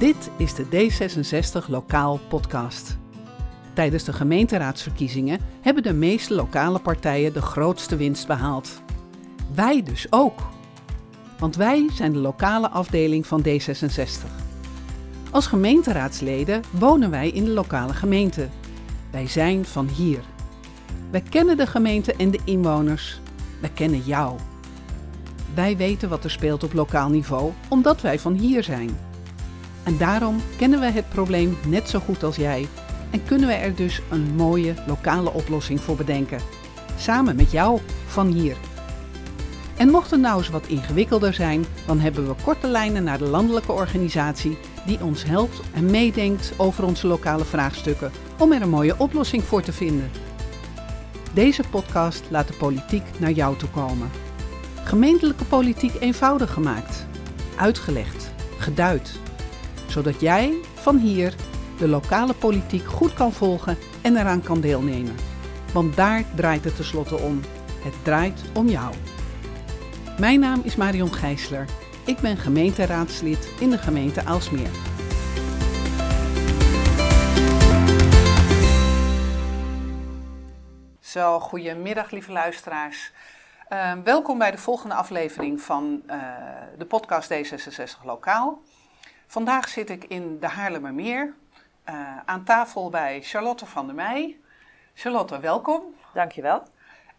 Dit is de D66 Lokaal Podcast. Tijdens de gemeenteraadsverkiezingen hebben de meeste lokale partijen de grootste winst behaald. Wij dus ook. Want wij zijn de lokale afdeling van D66. Als gemeenteraadsleden wonen wij in de lokale gemeente. Wij zijn van hier. Wij kennen de gemeente en de inwoners. Wij kennen jou. Wij weten wat er speelt op lokaal niveau, omdat wij van hier zijn. En daarom kennen we het probleem net zo goed als jij en kunnen we er dus een mooie lokale oplossing voor bedenken. Samen met jou van hier. En mocht het nou eens wat ingewikkelder zijn, dan hebben we korte lijnen naar de landelijke organisatie die ons helpt en meedenkt over onze lokale vraagstukken om er een mooie oplossing voor te vinden. Deze podcast laat de politiek naar jou toe komen. Gemeentelijke politiek eenvoudig gemaakt, uitgelegd, geduid, zodat jij van hier de lokale politiek goed kan volgen en eraan kan deelnemen. Want daar draait het tenslotte om. Het draait om jou. Mijn naam is Marion Gijsler. Ik ben gemeenteraadslid in de gemeente Aalsmeer. Zo, goedemiddag lieve luisteraars. Uh, welkom bij de volgende aflevering van uh, de podcast D66 Lokaal. Vandaag zit ik in de Haarlemmermeer uh, aan tafel bij Charlotte van der Meij. Charlotte, welkom. Dankjewel.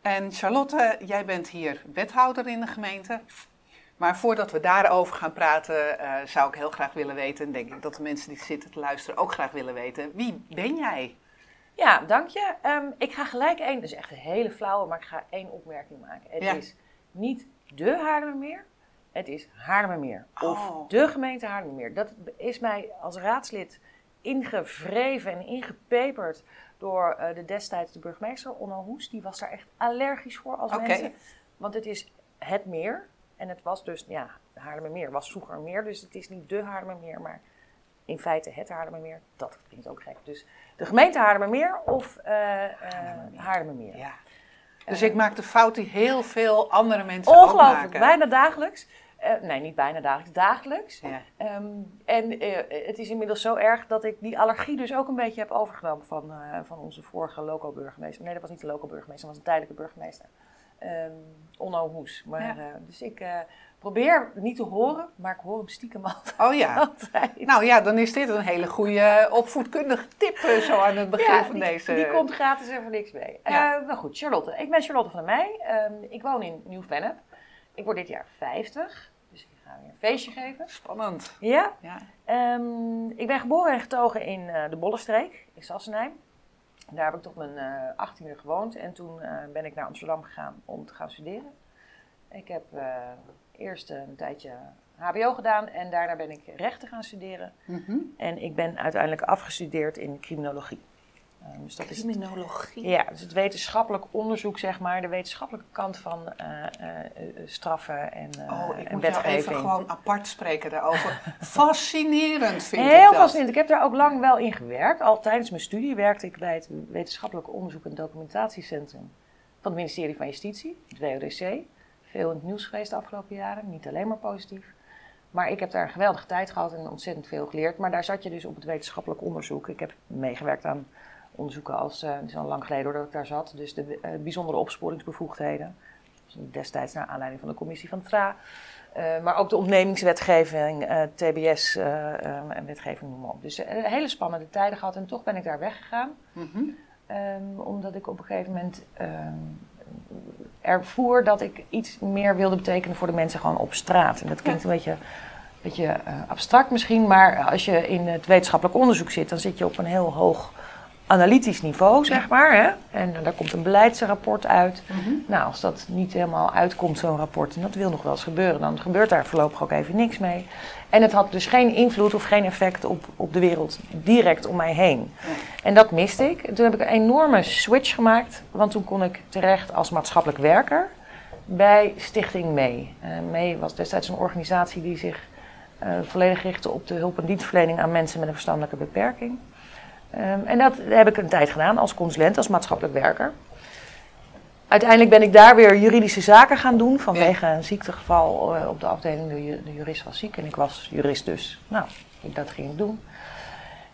En Charlotte, jij bent hier wethouder in de gemeente. Maar voordat we daarover gaan praten, uh, zou ik heel graag willen weten, en denk ik dat de mensen die zitten te luisteren ook graag willen weten, wie ben jij? Ja, dank je. Um, ik ga gelijk één, dat is echt een hele flauwe, maar ik ga één opmerking maken. Het ja. is niet de Haarlemmermeer, het is Haarlemmermeer. Of Oh. de gemeente Haarlemmermeer. Dat is mij als raadslid ingevreven en ingepeperd door uh, de destijds de burgemeester, Onno Hoes. Die was daar echt allergisch voor als mensen. Want het is het meer. En het was dus, ja, Haarlemmermeer was vroeger een meer. Dus het is niet de Haarlemmermeer, maar in feite het Haarlemmermeer. Dat klinkt ook gek. Dus de gemeente Haarlemmermeer of uh, uh, Haarlemmermeer. Ja. Dus ik maak de fout die heel veel andere mensen ook maken. Ongelooflijk, bijna dagelijks. Uh, nee, niet bijna dagelijks, dagelijks. Ja. Um, en uh, het is inmiddels zo erg dat ik die allergie dus ook een beetje heb overgenomen van, uh, van onze vorige loco-burgemeester. Nee, dat was niet de loco-burgemeester, dat was een tijdelijke burgemeester. Um, Onno Hoes. Maar, ja. dus ik probeer niet te horen, maar ik hoor hem stiekem altijd. Oh ja. altijd. Nou ja, dan is dit een hele goede opvoedkundige tip zo aan het begin ja, van die, deze... die komt gratis er voor niks mee. Ja. nou goed, Charlotte. Ik ben Charlotte van der Meij. Um, ik woon in Nieuw-Vennep. Ik word dit jaar 50. Dus ik ga weer een feestje geven. Spannend. Ja. ja. Um, ik ben geboren en getogen in uh, de Bollenstreek, in Sassenheim. Daar heb ik tot mijn uh, 18e gewoond. En toen uh, ben ik naar Amsterdam gegaan om te gaan studeren. Ik heb eerst een tijdje HBO gedaan en daarna ben ik rechten gaan studeren. Mm -hmm. En ik ben uiteindelijk afgestudeerd in criminologie. Um, dus dat criminologie? Is, ja, dus het wetenschappelijk onderzoek, zeg maar, de wetenschappelijke kant van uh, uh, straffen en, uh, oh, ik en moet wetgeving. even gewoon apart spreken daarover. Fascinerend vind Heel ik dat. fascinerend. Ik heb daar ook lang wel in gewerkt. Al tijdens mijn studie werkte ik bij het wetenschappelijk onderzoek en documentatiecentrum van het ministerie van Justitie, het WODC. Veel in het nieuws geweest de afgelopen jaren, niet alleen maar positief. Maar ik heb daar een geweldige tijd gehad en ontzettend veel geleerd. Maar daar zat je dus op het wetenschappelijk onderzoek. Ik heb meegewerkt aan onderzoeken als, uh, het is al lang geleden dat ik daar zat, dus de uh, bijzondere opsporingsbevoegdheden. Destijds naar aanleiding van de commissie van TRA. Uh, maar ook de ontnemingswetgeving, eh, TBS en wetgeving, noem maar op. Dus hele spannende tijden gehad en toch ben ik daar weggegaan. Mm -hmm. um, omdat ik op een gegeven moment um, ervoer dat ik iets meer wilde betekenen voor de mensen gewoon op straat. En dat klinkt ja. een beetje, beetje abstract misschien, maar als je in het wetenschappelijk onderzoek zit, dan zit je op een heel hoog analytisch niveau, zeg maar. Hè? En daar komt een beleidsrapport uit. Mm -hmm. Nou, als dat niet helemaal uitkomt, zo'n rapport, en dat wil nog wel eens gebeuren, dan gebeurt daar voorlopig ook even niks mee. En het had dus geen invloed of geen effect op, op de wereld direct om mij heen. En dat miste ik. En toen heb ik een enorme switch gemaakt, want toen kon ik terecht als maatschappelijk werker bij Stichting MEE. Uh, MEE was destijds een organisatie die zich uh, volledig richtte op de hulp en dienstverlening aan mensen met een verstandelijke beperking. Um, en dat heb ik een tijd gedaan als consulent, als maatschappelijk werker. uiteindelijk ben ik daar weer juridische zaken gaan doen vanwege een ziektegeval eh, op de afdeling. De, de, jurist was ziek en ik was jurist dus. Nou, dat ging ik doen.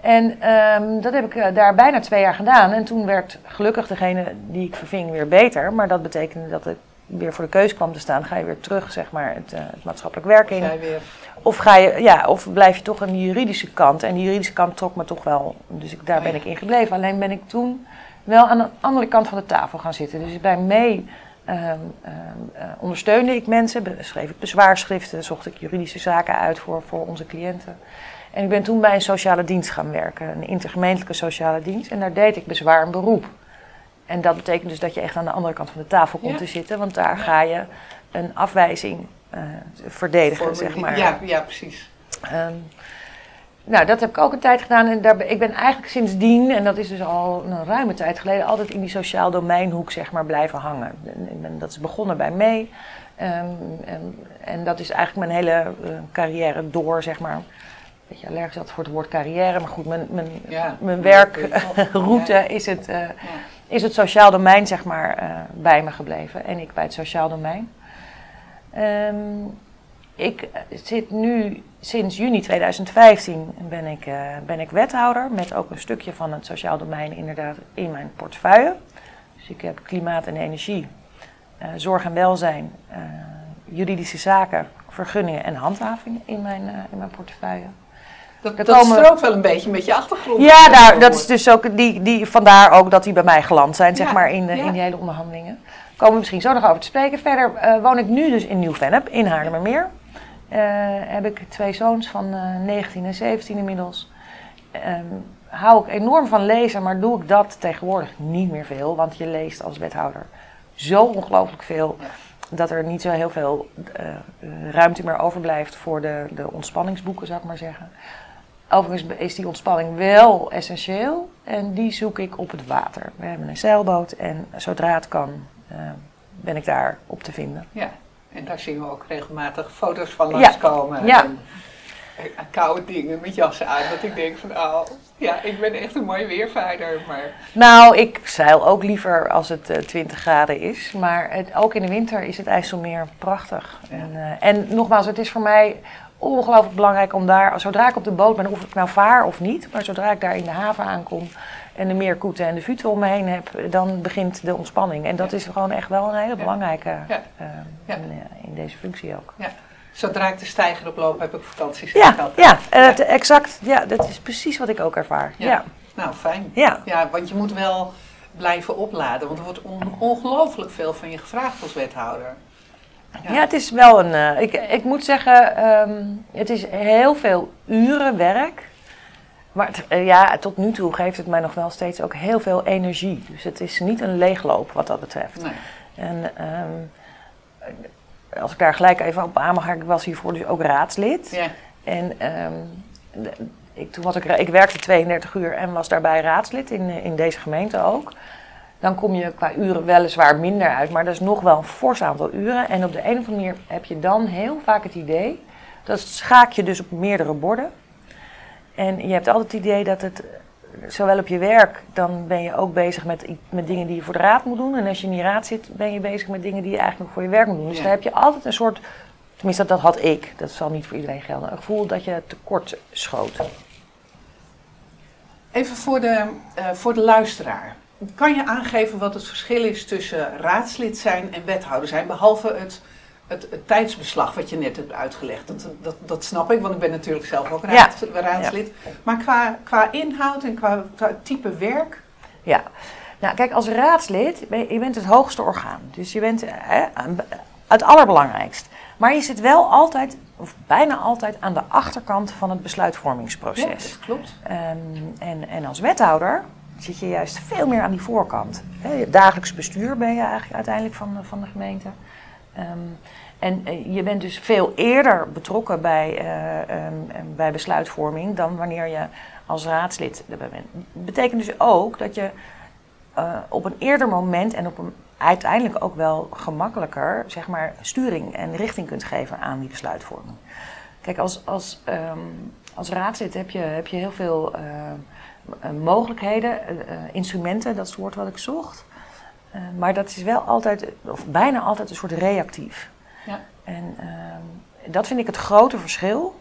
En ehm, dat heb ik eh, daar bijna twee jaar gedaan. En toen werd gelukkig degene die ik verving weer beter. Maar dat betekende dat ik weer voor de keus kwam te staan. Ga je weer terug, zeg maar, het, uh, het maatschappelijk werk in. Of, ga je, ja, of blijf je toch aan de juridische kant. En die juridische kant trok me toch wel. Dus ik, daar oh ben ik in gebleven. Alleen ben ik toen wel aan de andere kant van de tafel gaan zitten. Dus bij mee um, uh, ondersteunde ik mensen, schreef ik bezwaarschriften, zocht ik juridische zaken uit voor, voor onze cliënten. En ik ben toen bij een sociale dienst gaan werken, een intergemeentelijke sociale dienst. En daar deed ik bezwaar en beroep. En dat betekent dus dat je echt aan de andere kant van de tafel komt te zitten, want daar ga je een afwijzing uh, verdedigen, zeg maar. Ja, ja precies. Um, nou, dat heb ik ook een tijd gedaan. En daar, ik ben eigenlijk sindsdien, en dat is dus al een ruime tijd geleden, altijd in die sociaal domeinhoek zeg maar, blijven hangen. En, dat is begonnen bij mee. Um, en, en, dat is eigenlijk mijn hele uh, carrière door, zeg maar. Weet je, allergisch dat voor het woord carrière, maar goed, mijn, mijn, ja, mijn werkroute ja. is, het, uh, ja. Is het sociaal domein, zeg maar, uh, bij me gebleven. En ik bij het sociaal domein. Um, ik zit nu sinds juni 2015 ben ik, uh, ben ik wethouder met ook een stukje van het sociaal domein inderdaad in mijn portefeuille. Dus ik heb klimaat en energie, zorg en welzijn, juridische zaken, vergunningen en handhaving in mijn, in mijn portefeuille. Dat, dat komen... strookt wel een beetje met je achtergrond. Ja, daar, dat is dus ook die, die, vandaar ook dat die bij mij geland zijn, zeg maar, in, in die hele onderhandelingen. Komen we misschien zo nog over te spreken. Verder woon ik nu dus in Nieuw-Vennep, in Haarlemmermeer. Uh, heb ik twee zoons van uh, eh, 19 en 17 inmiddels. Um, hou ik enorm van lezen, maar doe ik dat tegenwoordig niet meer veel. Want je leest als wethouder zo ongelooflijk veel. Dat er niet zo heel veel uh, ruimte meer overblijft voor de, de ontspanningsboeken, zou ik maar zeggen. Overigens is die ontspanning wel essentieel en die zoek ik op het water. We hebben een zeilboot en zodra het kan, ben ik daar op te vinden. Ja. En daar zien we ook regelmatig foto's van langskomen. Ja. En, en koude dingen met jassen aan. Dat ik denk van, oh, ja, ik ben echt een mooie weervaarder. Maar... Nou, ik zeil ook liever als het uh, eh, 20 graden is. Maar het, ook in de winter is het IJsselmeer prachtig. Ja. En, uh, en nogmaals, het is voor mij ongelooflijk belangrijk om daar, zodra ik op de boot ben, of ik nou vaar of niet, maar zodra ik daar in de haven aankom, en de meerkoeten en de vuten om me heen heb, dan begint de ontspanning. En dat is gewoon echt wel een hele belangrijke ja. Uh, in, uh, in, deze functie ook. Ja. Zodra ik de stijger oploop, heb ik vakanties ja, gehad. Ja, uh, exact. Ja, dat is precies wat ik ook ervaar. Ja. Nou, fijn. Ja. ja, want je moet wel blijven opladen, want er wordt on ongelooflijk veel van je gevraagd als wethouder. Ja, ja het is wel een. ik, ik moet zeggen, um, het is heel veel uren werk. Maar eh, ja, tot nu toe geeft het mij nog wel steeds ook heel veel energie. Dus het is niet een leegloop wat dat betreft. Nee. En um, als ik daar gelijk even op aan mag, ik was hiervoor dus ook raadslid. Ja. En um, ik, toen was ik, ik werkte 32 uur en was daarbij raadslid in, in deze gemeente ook. Dan kom je qua uren weliswaar minder uit, maar dat is nog wel een fors aantal uren. En op de een of andere manier heb je dan heel vaak het idee, dat schaak je dus op meerdere borden. En je hebt altijd het idee dat het, zowel op je werk, dan ben je ook bezig met, met dingen die je voor de raad moet doen. En als je in die raad zit, ben je bezig met dingen die je eigenlijk nog voor je werk moet doen. Dus daar heb je altijd een soort, tenminste dat had ik, dat zal niet voor iedereen gelden, een gevoel dat je tekort schoot. Even voor de, uh, voor de luisteraar. Kan je aangeven wat het verschil is tussen raadslid zijn en wethouder zijn, behalve het het, tijdsbeslag wat je net hebt uitgelegd. Dat, dat, dat snap ik, want ik ben natuurlijk zelf ook raad, raadslid. Maar qua, qua inhoud en qua, type werk? Ja, nou kijk, als raadslid, ben je, bent het hoogste orgaan. Dus je bent hè, het allerbelangrijkst. Maar je zit wel altijd, of bijna altijd, aan de achterkant van het besluitvormingsproces. Ja, dat klopt. Um, en, en als wethouder zit je juist veel meer aan die voorkant. Hè, dagelijks bestuur ben je eigenlijk uiteindelijk van, van de gemeente. Um, en uh, je bent dus veel eerder betrokken bij, uh, um, bij besluitvorming dan wanneer je als raadslid erbij bent. Betekent dus ook dat je uh, op een eerder moment en op een uiteindelijk ook wel gemakkelijker zeg maar, sturing en richting kunt geven aan die besluitvorming. Kijk, als, als, als raadslid heb je, heb je heel veel mogelijkheden, instrumenten, dat is het woord wat ik zocht. Eh, maar dat is wel altijd, of bijna altijd, een soort reactief. Ja. En ehm, dat vind ik het grote verschil.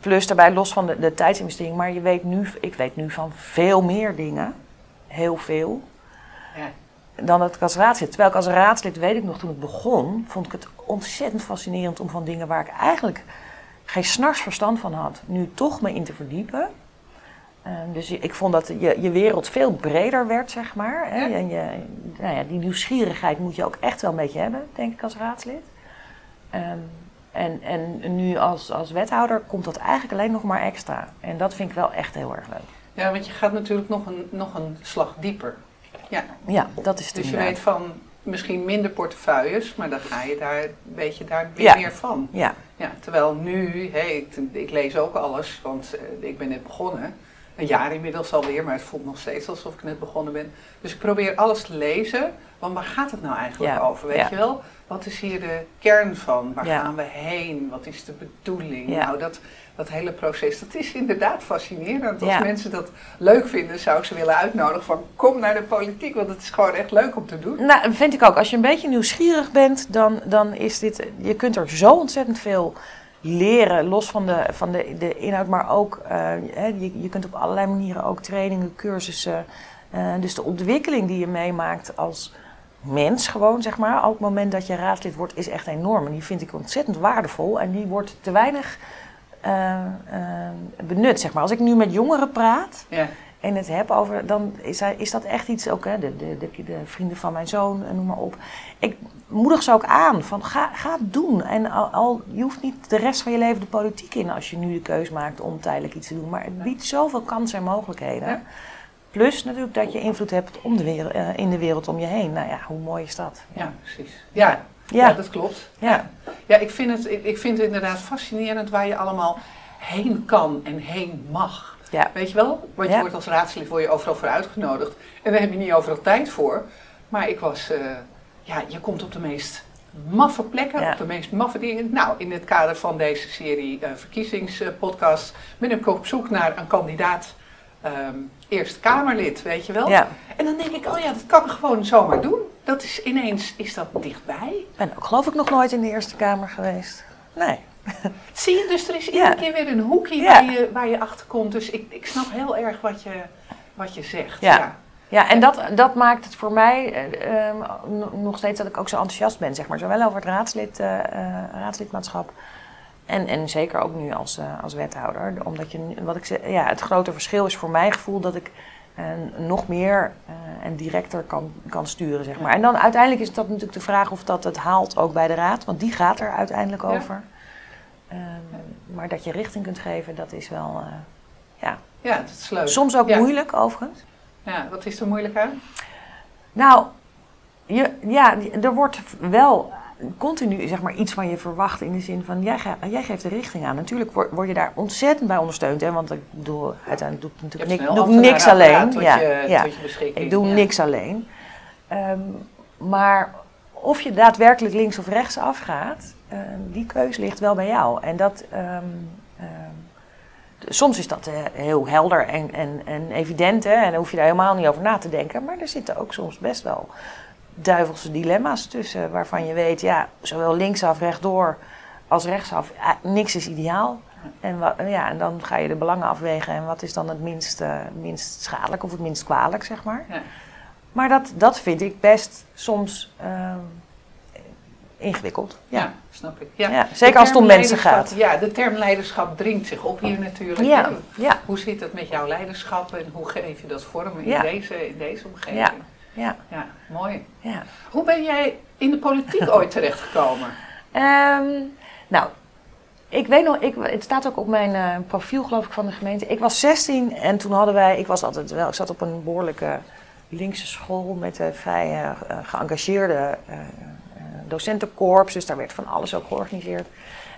Plus daarbij los van de, de tijdsinvestering, maar je weet nu, ik weet nu van veel meer dingen, heel veel, Ja. dan dat ik als raadslid. Terwijl ik als raadslid, weet ik nog toen het begon, vond ik het ontzettend fascinerend om van dingen waar ik eigenlijk geen snars verstand van had, nu toch me in te verdiepen. Eh, dus ik vond dat je, je wereld veel breder werd, zeg maar. Hè? Ja. En je, nou ja, die nieuwsgierigheid moet je ook echt wel een beetje hebben, denk ik, als raadslid. Ehm, en, en nu als, als wethouder komt dat eigenlijk alleen nog maar extra. En dat vind ik wel echt heel erg leuk. ja, want je gaat natuurlijk nog een, nog een slag dieper. Ja, Ja, dat is het dus je weet van misschien minder portefeuilles, maar dan ga je daar, weet je daar weer Ja. meer van. Ja, Ja, terwijl nu, hey, ik, ik lees ook alles, want eh, ik ben net begonnen. Een jaar inmiddels alweer, maar het voelt nog steeds alsof ik net begonnen ben. Dus ik probeer alles te lezen. Want waar gaat het nou eigenlijk Ja, over? Weet ja. je wel? Wat is hier de kern van? Waar Ja. gaan we heen? Wat is de bedoeling? Nou, dat, dat hele proces, dat is inderdaad fascinerend. Als mensen dat leuk vinden, zou ik ze willen uitnodigen van kom naar de politiek. Want het is gewoon echt leuk om te doen. Nou, vind ik ook. Als je een beetje nieuwsgierig bent, dan, dan is dit. Je kunt er zo ontzettend veel leren, los van de, van de, de inhoud, maar ook. eh, je, je kunt op allerlei manieren ook trainingen, cursussen. eh, dus de ontwikkeling die je meemaakt als mens, gewoon zeg maar. Op het moment dat je raadslid wordt, is echt enorm. En die vind ik ontzettend waardevol. En die wordt te weinig eh, benut, zeg maar. Als ik nu met jongeren praat Ja, en het heb over, dan is, hij, is dat echt iets ook, hè, de, de, de, de vrienden van mijn zoon, en noem maar op. Ik moedig ze ook aan, van ga, ga het doen. En al, al, je hoeft niet de rest van je leven de politiek in als je nu de keus maakt om tijdelijk iets te doen. Maar het biedt zoveel kansen en mogelijkheden. Ja. Plus natuurlijk dat je invloed hebt om de wereld, eh, in de wereld om je heen. Nou ja, hoe mooi is dat? ja precies. Ja, Ja. ja. dat klopt. Ja. Ja, ik vind, het, ik, ik vind het inderdaad fascinerend waar je allemaal heen kan en heen mag. Ja. Weet je wel? Want je Ja. wordt als raadslid word je overal voor uitgenodigd. En daar heb je niet overal tijd voor. Maar ik was, eh, ja, je komt op de meest maffe plekken, Ja. op de meest maffe dingen. Nou, in het kader van deze serie eh verkiezingspodcast ben ik op zoek naar een kandidaat ehm, Eerste Kamerlid, weet je wel? Ja. En dan denk ik, oh ja, dat kan ik gewoon zomaar doen. Dat is ineens, is dat dichtbij. Ik ben ook geloof ik nog nooit in de Eerste Kamer geweest. Nee. Zie je, dus er is Ja. iedere keer weer een hoekje Ja. waar, je, waar je achter komt. Dus ik, ik snap heel erg wat je, wat je zegt. Ja. Ja. Ja, en dat, dat maakt het voor mij eh, ehm, no- nog steeds dat ik ook zo enthousiast ben, zeg maar. Zowel over het raadslid, eh, raadslidmaatschap en, en zeker ook nu als, als wethouder. Omdat je, wat ik zeg, ja, het grote verschil is voor mijn gevoel dat ik nog meer en directer kan, kan sturen, zeg maar. En dan uiteindelijk is dat natuurlijk de vraag of dat het haalt ook bij de raad, want die gaat er uiteindelijk Ja. over. Ehm, maar dat je richting kunt geven, dat is wel, eh, ja, ja, dat is leuk. soms ook Ja. moeilijk overigens. Ja, wat is er moeilijk aan? Nou, je, ja, er wordt wel continu zeg maar, iets van je verwacht in de zin van jij, ge- jij geeft de richting aan. Natuurlijk word, word je daar ontzettend bij ondersteund. Hè, want ik bedoel, uiteindelijk doe ik natuurlijk doe ik niks alleen. Ja, je. Ik doe Ja. niks alleen. Maar of je daadwerkelijk links of rechts afgaat, die keus ligt wel bij jou. En dat, ehm, ehm, soms is dat eh, heel helder en, en, en evident. Hè, en dan hoef je daar helemaal niet over na te denken. Maar er zitten ook soms best wel duivelse dilemma's tussen. Waarvan je weet, ja, zowel linksaf, rechtdoor als rechtsaf, eh, niks is ideaal. En, wa- ja, en dan ga je de belangen afwegen. En wat is dan het minst, eh, minst schadelijk of het minst kwalijk, zeg maar. Ja. Maar dat, dat vind ik best soms ehm, ingewikkeld. Ja, Ja. snap ik. Ja. Ja, zeker als het om mensen gaat. Ja, de term leiderschap dringt zich op hier natuurlijk. Ja, ja, Hoe zit het met jouw leiderschap en hoe geef je dat vorm in, deze, in deze omgeving? Ja. ja, ja, mooi. ja. Hoe ben jij in de politiek ooit terechtgekomen? Ehm, nou, ik weet nog, ik, het staat ook op mijn eh, profiel geloof ik van de gemeente. Ik was 16 en toen hadden wij, ik was altijd wel, ik zat op een behoorlijke linkse school met een vrij eh, geëngageerde docentenkorps. Dus daar werd van alles ook georganiseerd.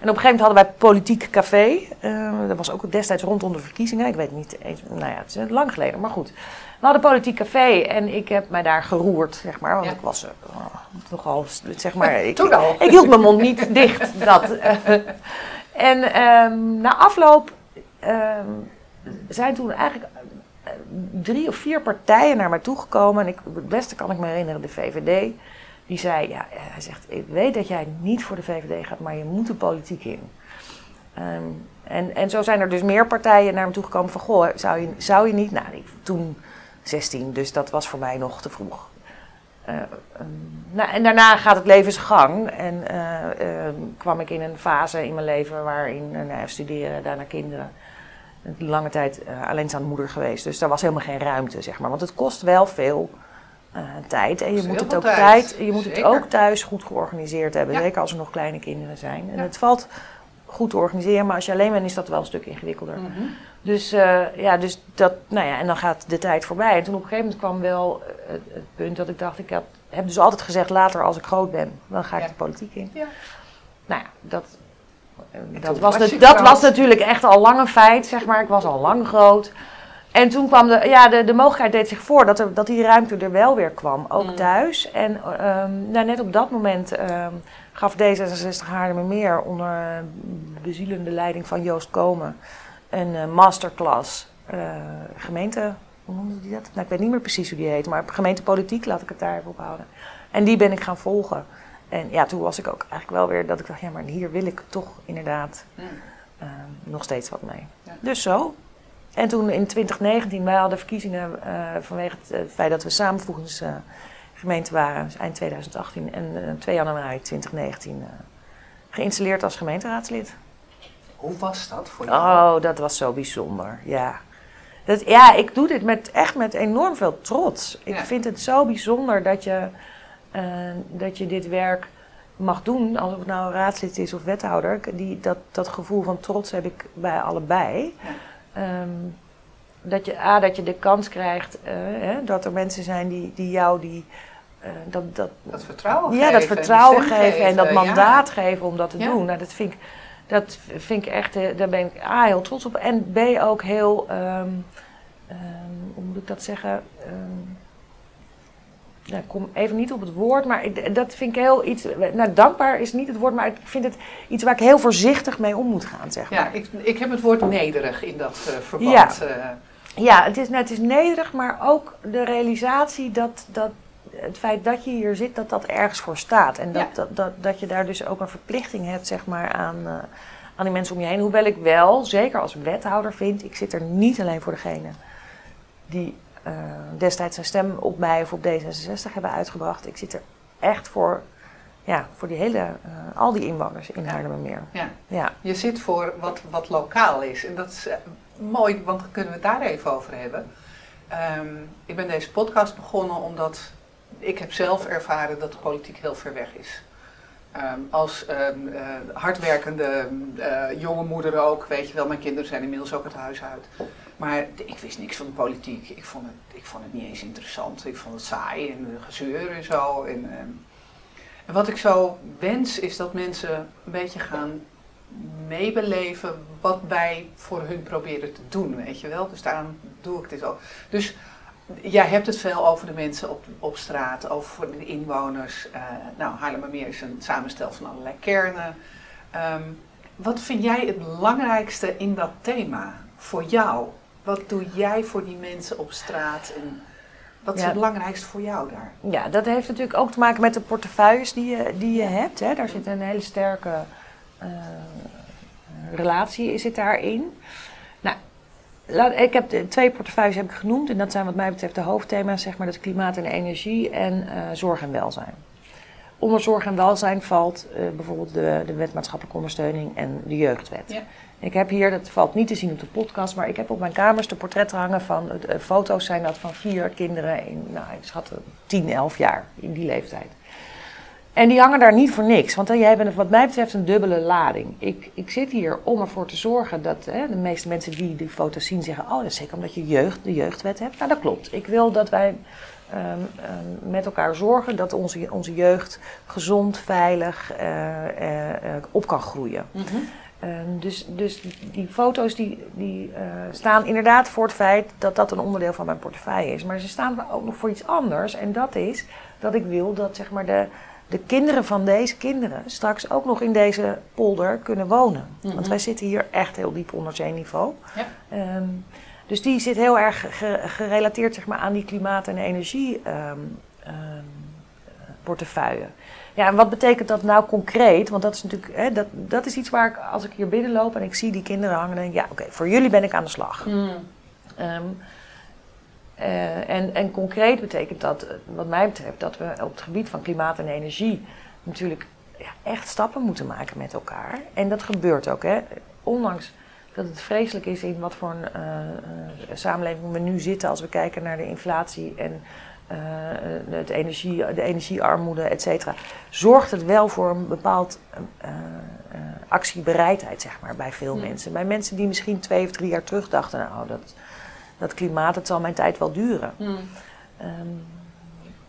En op een gegeven moment hadden wij politiek café. Eh, dat was ook destijds rondom de verkiezingen. Ik weet niet eens, nou ja, het is lang geleden, maar goed. We hadden politiek café en ik heb mij daar geroerd, zeg maar. Want Ja. ik was eh, nogal, zeg maar... Ik, Toen al. ik hield mijn mond niet dicht. Dat. eh. en ehm, na afloop ehm, zijn toen eigenlijk drie of vier partijen naar mij toegekomen. En ik, het beste kan ik me herinneren, de VVD. Die zei, ja, hij zegt, ik weet dat jij niet voor de VVD gaat, maar je moet de politiek in. Ehm, en, en zo zijn er dus meer partijen naar me toegekomen van, goh, zou je, zou je niet... Nou, ik, toen 16, dus dat was voor mij nog te vroeg. Uh, nou, en daarna gaat het leven zijn gang. En uh, uh, kwam ik in een fase in mijn leven waarin nou, studeren, daarna kinderen. Lange tijd alleenstaande moeder geweest. Dus daar was helemaal geen ruimte, zeg maar. Want het kost wel veel tijd. En je moet, het ook, tijd. je moet het ook thuis goed georganiseerd hebben. Ja. Zeker als er nog kleine kinderen zijn. En ja. het valt goed te organiseren, maar als je alleen bent is dat wel een stuk ingewikkelder. Mm -hmm. Dus uh, ja, dus dat, nou ja, en dan gaat de tijd voorbij. En toen op een gegeven moment kwam wel het, het punt dat ik dacht, ik heb, heb dus altijd gezegd, later als ik groot ben, dan ga ik ja. de politiek in. Ja. Nou ja, dat, dat, was, was, dat was natuurlijk echt al lang een feit, zeg maar. Ik was al lang groot. En toen kwam de, ja, de, de mogelijkheid deed zich voor dat, er, dat die ruimte er wel weer kwam, ook mm. thuis. En um, nou, net op dat moment um, gaf D66 Haarlemmermeer onder bezielende leiding van Joost Komen een uh, masterclass uh, gemeente, hoe noemde die dat? Nou, ik weet niet meer precies hoe die heet, maar gemeentepolitiek, laat ik het daar even op houden. En die ben ik gaan volgen. En ja, toen was ik ook eigenlijk wel weer dat ik dacht, ja, maar hier wil ik toch inderdaad mm. uh, nog steeds wat mee. Ja. Dus zo. En toen in 2019, wij hadden verkiezingen vanwege het feit dat we samenvoegingsgemeente waren, dus eind 2018 en 2 januari 2019 geïnstalleerd als gemeenteraadslid. Hoe was dat voor jou? Oh, dat was zo bijzonder, ja. Dat, ja, ik doe dit met, echt met enorm veel trots. Ik ja. vind het zo bijzonder dat je, uh, dat je dit werk mag doen, alsof het nou raadslid is of wethouder. Die, dat, dat gevoel van trots heb ik bij allebei. Ja. Um, dat, je, A, dat je de kans krijgt uh, hè, dat er mensen zijn die, die jou die, uh, dat, dat, dat vertrouwen ja, geven. dat vertrouwen geven, geven en dat mandaat ja. geven om dat te doen. Nou, dat vind ik dat vind ik echt, daar ben ik A, heel trots op. En B, ook heel, um, um, hoe moet ik dat zeggen? Um, nou, ik kom even niet op het woord, maar ik, dat vind ik heel iets. Nou, dankbaar is niet het woord, maar ik vind het iets waar ik heel voorzichtig mee om moet gaan, zeg maar. Ja, ik, ik heb het woord nederig in dat uh, verband. Ja, uh. ja het, is, nou, het is nederig, maar ook de realisatie dat, dat het feit dat je hier zit, dat dat ergens voor staat. En dat, ja. dat, dat, dat je daar dus ook een verplichting hebt, zeg maar, aan, uh, aan die mensen om je heen. Hoewel ik wel, zeker als wethouder vind, ik zit er niet alleen voor degene die uh, destijds een stem op mij of op D66 hebben uitgebracht. Ik zit er echt voor, ja, voor die hele, uh, al die inwoners in Haarlemmermeer. Ja. ja. Je zit voor wat, wat lokaal is. En dat is mooi, want dan kunnen we het daar even over hebben. Um, ik ben deze podcast begonnen omdat ik heb zelf ervaren dat de politiek heel ver weg is. Um, als um, uh, hardwerkende uh, jonge moeder ook, weet je wel, mijn kinderen zijn inmiddels ook het huis uit. Maar ik wist niks van de politiek. Ik vond het, ik vond het niet eens interessant. Ik vond het saai en gezeur en zo. En, um, en wat ik zo wens is dat mensen een beetje gaan meebeleven wat wij voor hun proberen te doen, weet je wel. Dus daarom doe ik dit ook. Dus jij hebt het veel over de mensen op, op straat, over de inwoners. Uh, nou, Haarlemmermeer is een samenstel van allerlei kernen. Um, wat vind jij het belangrijkste in dat thema voor jou? Wat doe jij voor die mensen op straat en wat is ja. het belangrijkste voor jou daar? Ja, dat heeft natuurlijk ook te maken met de portefeuilles die je, die je hebt. Hè. Daar zit een hele sterke uh, relatie zit daarin. Nou, ik heb de, twee portefeuilles heb ik genoemd. En dat zijn wat mij betreft de hoofdthema's. Zeg maar, dat is klimaat en energie en uh, zorg en welzijn. Onder zorg en welzijn valt uh, bijvoorbeeld de, de wet maatschappelijke ondersteuning en de jeugdwet. Ja. Ik heb hier, dat valt niet te zien op de podcast, maar ik heb op mijn kamers de portretten hangen van, uh, foto's zijn dat van vier kinderen in, nou ik schat 10, 11 jaar, in die leeftijd. En die hangen daar niet voor niks, want jij hebt wat mij betreft een dubbele lading. Ik, ik zit hier om ervoor te zorgen dat hè, de meeste mensen die die foto's zien zeggen... oh, dat is zeker omdat je jeugd, de jeugdwet hebt. Nou, dat klopt. Ik wil dat wij um, um, met elkaar zorgen dat onze, onze jeugd gezond, veilig uh, op kan groeien. -hmm. Dus, dus die foto's die, die staan inderdaad voor het feit dat dat een onderdeel van mijn portefeuille is. Maar ze staan ook nog voor iets anders en dat is dat ik wil dat zeg maar de de kinderen van deze kinderen straks ook nog in deze polder kunnen wonen. Mm -hmm. Want wij zitten hier echt heel diep onder zeeniveau. Ja. Um, Dus die zit heel erg gerelateerd zeg maar, aan die klimaat- en energieportefeuille. Um, ja, en wat betekent dat nou concreet? Want dat is natuurlijk, hè, dat, dat is iets waar ik, als ik hier binnenloop en ik zie die kinderen hangen, denk ik, ja, oké, voor jullie ben ik aan de slag. Hmm. Ehm, eh, en, en concreet betekent dat, wat mij betreft, dat we op het gebied van klimaat en energie natuurlijk ja, echt stappen moeten maken met elkaar. En dat gebeurt ook, hè. Ondanks dat het vreselijk is in wat voor een uh, samenleving we nu zitten als we kijken naar de inflatie en het energie, de energiearmoede, et cetera, zorgt het wel voor een bepaald actiebereidheid, zeg maar, bij veel mensen. Bij mensen die misschien twee of drie jaar terug dachten, nou, dat, dat klimaat, het zal mijn tijd wel duren. Hmm. Um,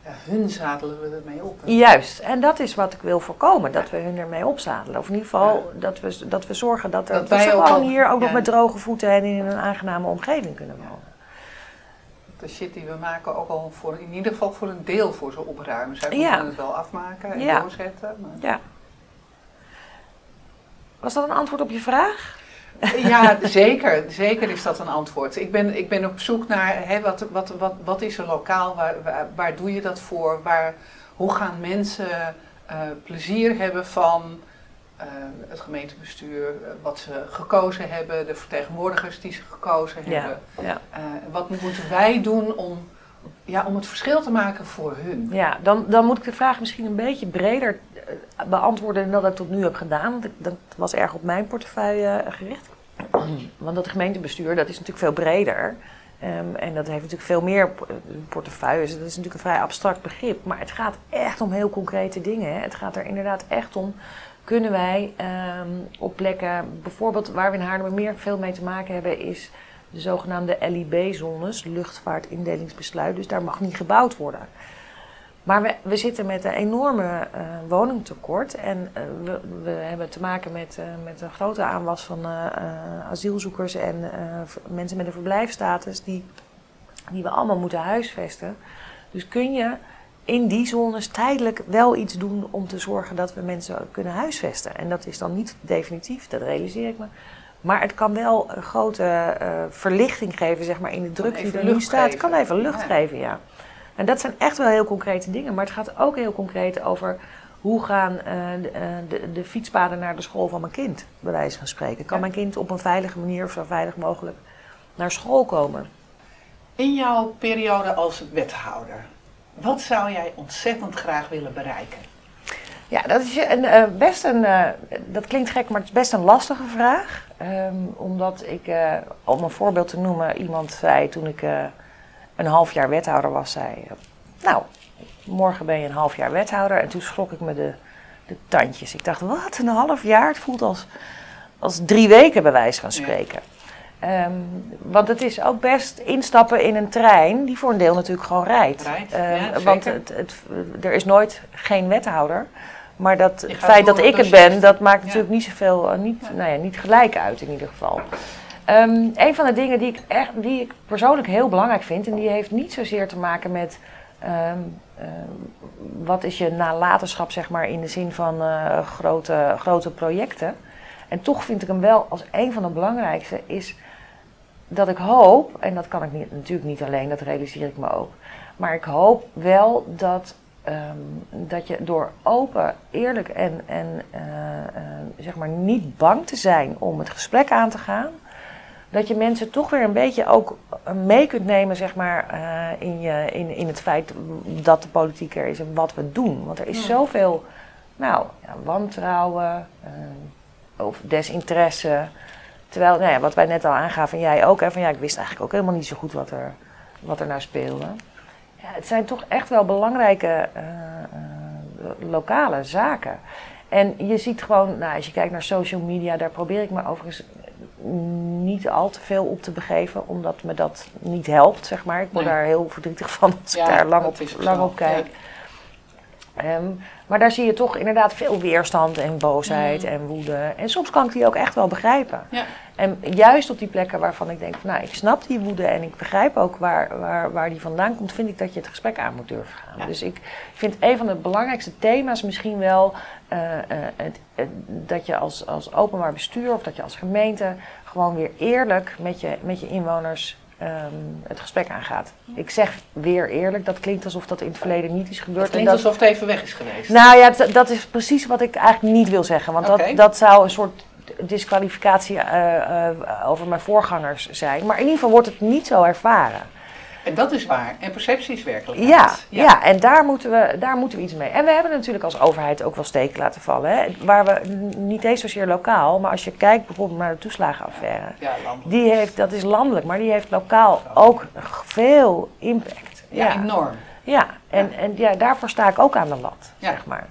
ja, hun zadelen we ermee op. Juist, en dat is wat ik wil voorkomen, dat we hun ermee opzadelen. Of in ieder geval dat, we, dat we zorgen dat, er, dat, wij gewoon hier ook nog met droge voeten en in een aangename omgeving kunnen wonen. De shit die we maken ook al voor, in ieder geval voor een deel voor ze opruimen. Zij moeten het wel afmaken en doorzetten. Maar... Ja. Was dat een antwoord op je vraag? Ja, zeker. Zeker is dat een antwoord. Ik ben, ik ben op zoek naar hè, wat, wat, wat, wat is er lokaal, waar, waar, doe je dat voor? Waar, hoe gaan mensen uh, plezier hebben van het gemeentebestuur, uh, wat ze gekozen hebben, de vertegenwoordigers die ze gekozen ja, hebben? Ja. wat moeten wij doen om, ja, om het verschil te maken voor hun? Ja, dan, dan moet ik de vraag misschien een beetje breder beantwoorden dan dat ik tot nu heb gedaan. Want dat was erg op mijn portefeuille gericht. Want dat gemeentebestuur, dat is natuurlijk veel breder. Um, en dat heeft natuurlijk veel meer portefeuilles. Dat is natuurlijk een vrij abstract begrip. Maar het gaat echt om heel concrete dingen. Hè. Het gaat er inderdaad echt om. Kunnen wij um, op plekken, bijvoorbeeld waar we in Haarlemmermeer veel mee te maken hebben, is de zogenaamde LIB-zones, luchtvaartindelingsbesluit. Dus daar mag niet gebouwd worden. Maar we, we zitten met een enorme uh, woningtekort en uh, we, we, hebben te maken met, uh, met een grote aanwas van asielzoekers en mensen met een verblijfstatus die, die we allemaal moeten huisvesten. Dus kun je in die zones tijdelijk wel iets doen om te zorgen dat we mensen kunnen huisvesten. En dat is dan niet definitief, dat realiseer ik me. Maar het kan wel een grote verlichting geven zeg maar, in de druk die er nu staat. Het kan even lucht geven, ja. En dat zijn echt wel heel concrete dingen. Maar het gaat ook heel concreet over hoe gaan uh, de, de, de, fietspaden naar de school van mijn kind, bij wijze van spreken. Kan mijn kind op een veilige manier of zo veilig mogelijk naar school komen? In jouw periode als wethouder, wat zou jij ontzettend graag willen bereiken? Ja, dat is een, uh, best een, uh, dat klinkt gek, maar het is best een lastige vraag. Um, omdat ik, om een voorbeeld te noemen, iemand zei toen ik een half jaar wethouder was, zei: Nou, morgen ben je een half jaar wethouder. En toen schrok ik me de, de tandjes. Ik dacht: Wat, een half jaar? Het voelt als, als drie weken, bij wijze van spreken. Ehm, want het is ook best instappen in een trein die voor een deel natuurlijk gewoon rijdt. Um, want het, het, er is nooit geen wethouder. Maar dat, het feit dat ik het ben, dat maakt natuurlijk niet zoveel, uh, niet, nou ja, niet gelijk uit in ieder geval. Um, een van de dingen die ik, echt, die ik persoonlijk heel belangrijk vind, en die heeft niet zozeer te maken met wat is je nalatenschap, zeg maar, in de zin van uh, grote, grote projecten. En toch vind ik hem wel als een van de belangrijkste, is dat ik hoop, en dat kan ik niet, natuurlijk niet alleen, dat realiseer ik me ook, maar ik hoop wel dat Um, dat je door open, eerlijk en, en uh, uh, zeg maar niet bang te zijn om het gesprek aan te gaan, dat je mensen toch weer een beetje ook eh, mee kunt nemen, zeg maar, uh, in, je, in, in het feit dat de politiek er is en wat we doen. Want er is zoveel, nou, ja, wantrouwen of desinteresse. Terwijl, nou ja, wat wij net al aangaven, en jij ook, hè, van ja, ik wist eigenlijk ook helemaal niet zo goed wat er, wat er nou speelde. Ja, het zijn toch echt wel belangrijke lokale zaken. En je ziet gewoon, nou, als je kijkt naar social media, daar probeer ik me overigens niet al te veel op te begeven, omdat me dat niet helpt, zeg maar. Ik word daar heel verdrietig van als ik daar lang op, lang op kijk. Ehm, maar daar zie je toch inderdaad veel weerstand en boosheid mm. en woede. En soms kan ik die ook echt wel begrijpen. Ja. En juist op die plekken waarvan ik denk, van, nou, ik snap die woede en ik begrijp ook waar, waar, waar die vandaan komt, vind ik dat je het gesprek aan moet durven gaan. Dus ik vind een van de belangrijkste thema's misschien wel uh, uh, het, dat je als, als openbaar bestuur of dat je als gemeente gewoon weer eerlijk met je, met je inwoners ehm, het gesprek aangaat. Ik zeg weer eerlijk, dat klinkt alsof dat in het verleden niet is gebeurd. Het klinkt en dat, alsof het even weg is geweest. nou ja, dat, is precies wat ik eigenlijk niet wil zeggen. Want dat, dat zou een soort disqualificatie eh, eh, over mijn voorgangers zijn. Maar in ieder geval wordt het niet zo ervaren. En dat is waar. En perceptie is werkelijkheid. Ja, ja. en daar moeten, we, daar moeten we iets mee. En we hebben natuurlijk als overheid ook wel steken laten vallen. Hè, waar we niet eens zozeer lokaal, maar als je kijkt bijvoorbeeld naar de toeslagenaffaire. Ja, landelijk. Die heeft, dat is landelijk, maar die heeft lokaal ook veel impact. Ja, enorm. Ja, en, en ja, daarvoor sta ik ook aan de lat, zeg maar.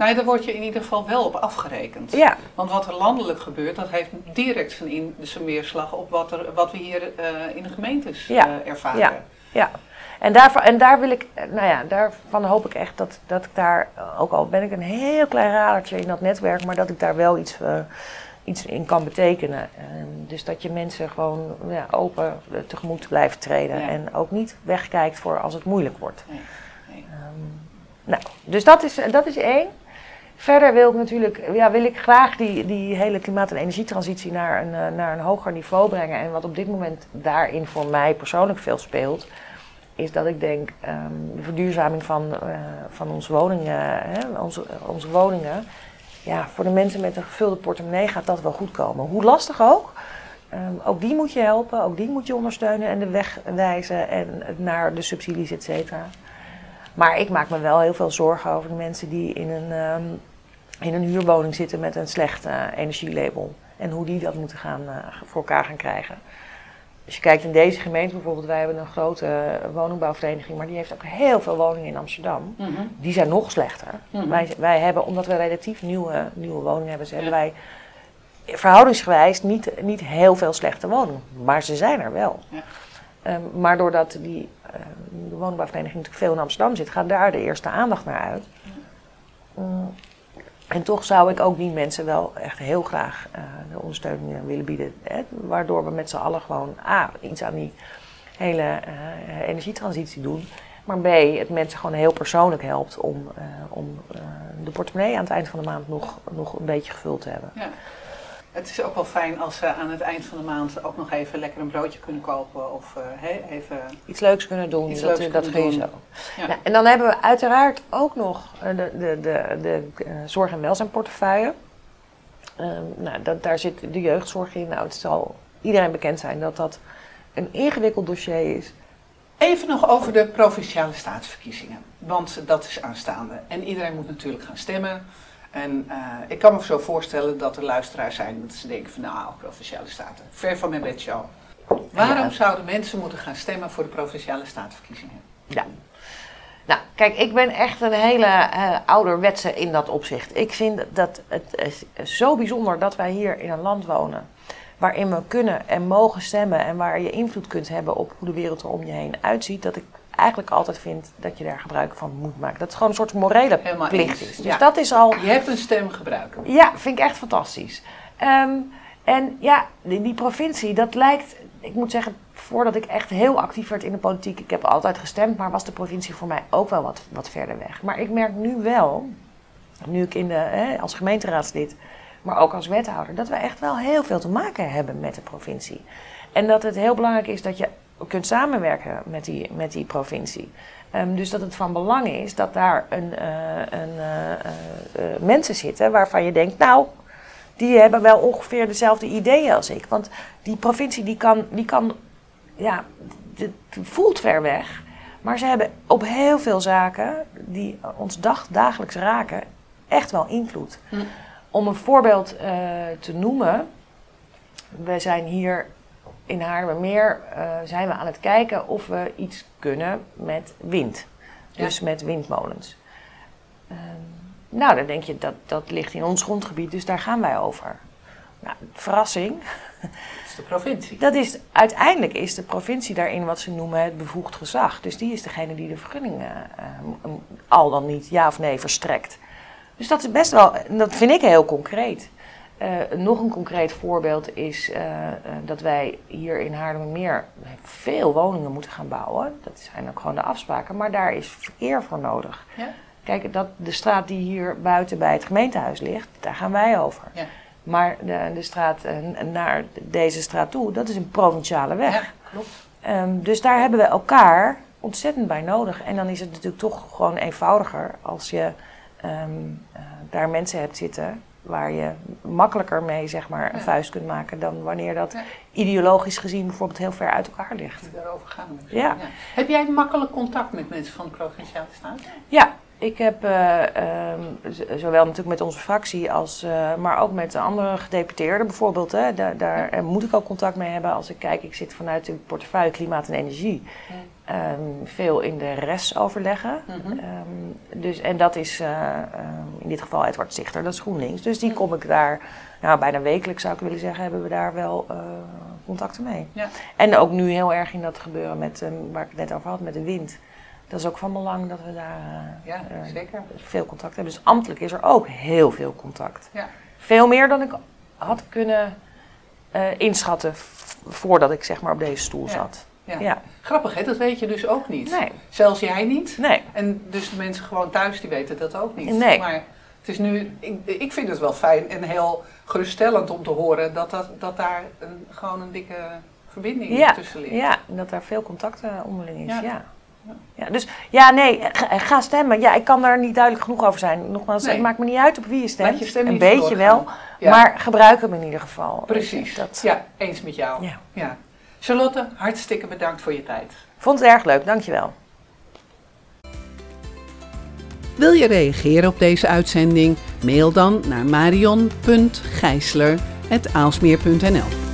Nou, daar word je in ieder geval wel op afgerekend. Ja, Want wat er landelijk gebeurt, dat heeft direct zijn, in, zijn weerslag op wat, er, wat we hier eh, in de gemeentes Ja. eh, ervaren. Ja. ja. En, daarvan, en daar wil ik, eh, nou ja, daarvan hoop ik echt dat, dat ik daar, ook al ben ik een heel klein radertje in dat netwerk, maar dat ik daar wel iets, iets in kan betekenen. Ehm, dus dat je mensen gewoon ja, open tegemoet blijft treden en ook niet wegkijkt voor als het moeilijk wordt. Nee, nee. Ehm, nou, dus dat is, dat is één. Verder wil ik natuurlijk ja, wil ik graag die, die hele klimaat- en energietransitie naar een, eh, naar een hoger niveau brengen. En wat op dit moment daarin voor mij persoonlijk veel speelt, is dat ik denk ehm, de verduurzaming van, eh, van onze woningen, hè, onze, onze woningen. Ja, voor de mensen met een gevulde portemonnee gaat dat wel goed komen. Hoe lastig ook. Ehm, ook die moet je helpen, ook die moet je ondersteunen en de weg wijzen en naar de subsidies, et cetera. Maar ik maak me wel heel veel zorgen over de mensen die in een, ehm, in een huurwoning zitten met een slecht eh, energielabel. En hoe die dat moeten gaan, eh, voor elkaar gaan krijgen. Als je kijkt in deze gemeente bijvoorbeeld, wij hebben een grote woningbouwvereniging, maar die heeft ook heel veel woningen in Amsterdam. Mhm. Die zijn nog slechter. Mhm. Wij, wij hebben, omdat we relatief nieuwe, nieuwe woningen hebben, ze hebben wij verhoudingsgewijs niet, niet heel veel slechte woningen. Maar ze zijn er wel. Ja. Ehm, maar doordat die, ehm, de woningbouwvereniging natuurlijk veel in Amsterdam zit, gaat daar de eerste aandacht naar uit. Mm, en toch zou ik ook die mensen wel echt heel graag eh, de ondersteuning eh, willen bieden. Hè, waardoor we met z'n allen gewoon A, iets aan die hele eh, energietransitie doen. Maar B, het mensen gewoon heel persoonlijk helpt om, om de portemonnee aan het eind van de maand nog, nog een beetje gevuld te hebben. Ja. Het is ook wel fijn als ze aan het eind van de maand ook nog even lekker een broodje kunnen kopen. Of eh, even... Iets leuks kunnen doen, Iets dat, leuks dat kun je zo. Ja. Nou, en dan hebben we uiteraard ook nog eh, de, de, de, de eh, zorg- en welzijnportefeuille. Ehm, nou, dat, daar zit de jeugdzorg in. Nou, het zal iedereen bekend zijn dat dat een ingewikkeld dossier is. Even nog over de provinciale staatsverkiezingen. Want dat is aanstaande. En iedereen moet natuurlijk gaan stemmen. En eh, ik kan me zo voorstellen dat er luisteraars zijn dat ze denken van nou, provinciale staten. Ver van mijn bedshow. Waarom Ja. zouden mensen moeten gaan stemmen voor de provinciale staatsverkiezingen? Ja. Nou, kijk, ik ben echt een hele eh, ouderwetse in dat opzicht. Ik vind dat het is zo bijzonder dat wij hier in een land wonen. Waarin we kunnen en mogen stemmen en waar je invloed kunt hebben op hoe de wereld er om je heen uitziet. Dat ik eigenlijk altijd vind dat je daar gebruik van moet maken. Dat het gewoon een soort morele Helemaal plicht is. Dus ja. dat is al. Je hebt een stem gebruiken. Ja, vind ik echt fantastisch. Ehm, en ja, die, die provincie, dat lijkt, ik moet zeggen, voordat ik echt heel actief werd in de politiek, ik heb altijd gestemd, maar was de provincie voor mij ook wel wat, wat verder weg. Maar ik merk nu wel, nu ik in de, hè, als gemeenteraadslid, maar ook als wethouder, dat we echt wel heel veel te maken hebben met de provincie. En dat het heel belangrijk is dat je kunt samenwerken met die, met die provincie. Ehm, dus dat het van belang is dat daar een, eh, een, eh, eh, mensen zitten waarvan je denkt, nou, die hebben wel ongeveer dezelfde ideeën als ik. Want die provincie die kan, die kan ja, het voelt ver weg. Maar ze hebben op heel veel zaken die ons dag, dagelijks raken, echt wel invloed. Hm. Om een voorbeeld te noemen. We zijn hier in Haarlemmermeer eh zijn we aan het kijken of we iets kunnen met wind. Ja. Dus met windmolens. Ehm, nou, dan denk je dat dat ligt in ons grondgebied, dus daar gaan wij over. Nou, verrassing. Dat is de provincie. Dat is, uiteindelijk is de provincie daarin wat ze noemen het bevoegd gezag. Dus die is degene die de vergunning eh, eh, al dan niet ja of nee verstrekt. Dus dat is best wel, dat vind ik heel concreet. Eh, nog een concreet voorbeeld is eh, eh, dat wij hier in Haarlemmermeer veel woningen moeten gaan bouwen. Dat zijn ook gewoon de afspraken, maar daar is verkeer voor nodig. Ja? Kijk, dat, de straat die hier buiten bij het gemeentehuis ligt, daar gaan wij over. Ja. Maar de, de straat naar deze straat toe, dat is een provinciale weg. Ja, klopt. Ehm, dus daar hebben we elkaar ontzettend bij nodig. En dan is het natuurlijk toch gewoon eenvoudiger als je ehm, eh, daar mensen hebt zitten waar je makkelijker mee zeg maar, een vuist kunt maken dan wanneer dat Ja. ideologisch gezien bijvoorbeeld heel ver uit elkaar ligt. Daarover gaan we. Ja. Heb jij makkelijk contact met mensen van de Provinciale Staten? Ja, ik heb eh, ehm, zowel natuurlijk met onze fractie als, eh, maar ook met de andere gedeputeerden bijvoorbeeld. Hè, daar daar moet ik ook contact mee hebben als ik kijk. Ik zit vanuit de portefeuille Klimaat en Energie. Ehm, veel in de rest overleggen. Mhm. Ehm, dus, en dat is eh, ehm, in dit geval Edward Zichter, dat is GroenLinks. Dus die kom ik daar, nou bijna wekelijks zou ik willen zeggen, hebben we daar wel eh, contacten mee. Ja. En ook nu heel erg in dat gebeuren met, waar ik het net over had, met de wind. Dat is ook van belang dat we daar eh, Ja, zeker. veel contact hebben. Dus ambtelijk is er ook heel veel contact. Ja. Veel meer dan ik had kunnen inschatten voordat ik zeg maar op deze stoel Ja. zat. Ja. Ja. Grappig, hè? Dat weet je dus ook niet. Nee. Zelfs jij niet. Nee. En dus de mensen gewoon thuis, die weten dat ook niet. Nee. Maar het is nu, ik, ik vind het wel fijn en heel geruststellend om te horen dat, dat, dat daar een, gewoon een dikke verbinding Ja, tussen ligt. ja, en dat daar veel contact eh, onderling is. Ja. Ja. Ja. dus ja, nee, ga, ga stemmen. Ja, ik kan daar niet duidelijk genoeg over zijn. Nogmaals, Nee. het maakt me niet uit op wie je stemt. Je stem een beetje wel. Ja. maar gebruik hem in ieder geval. Precies. Dat, Ja, eens met jou. Ja. Ja. Charlotte, hartstikke bedankt voor je tijd. Vond het erg leuk, dankjewel. Wil je reageren op deze uitzending? Mail dan naar marion.gijsler.aalsmeer.nl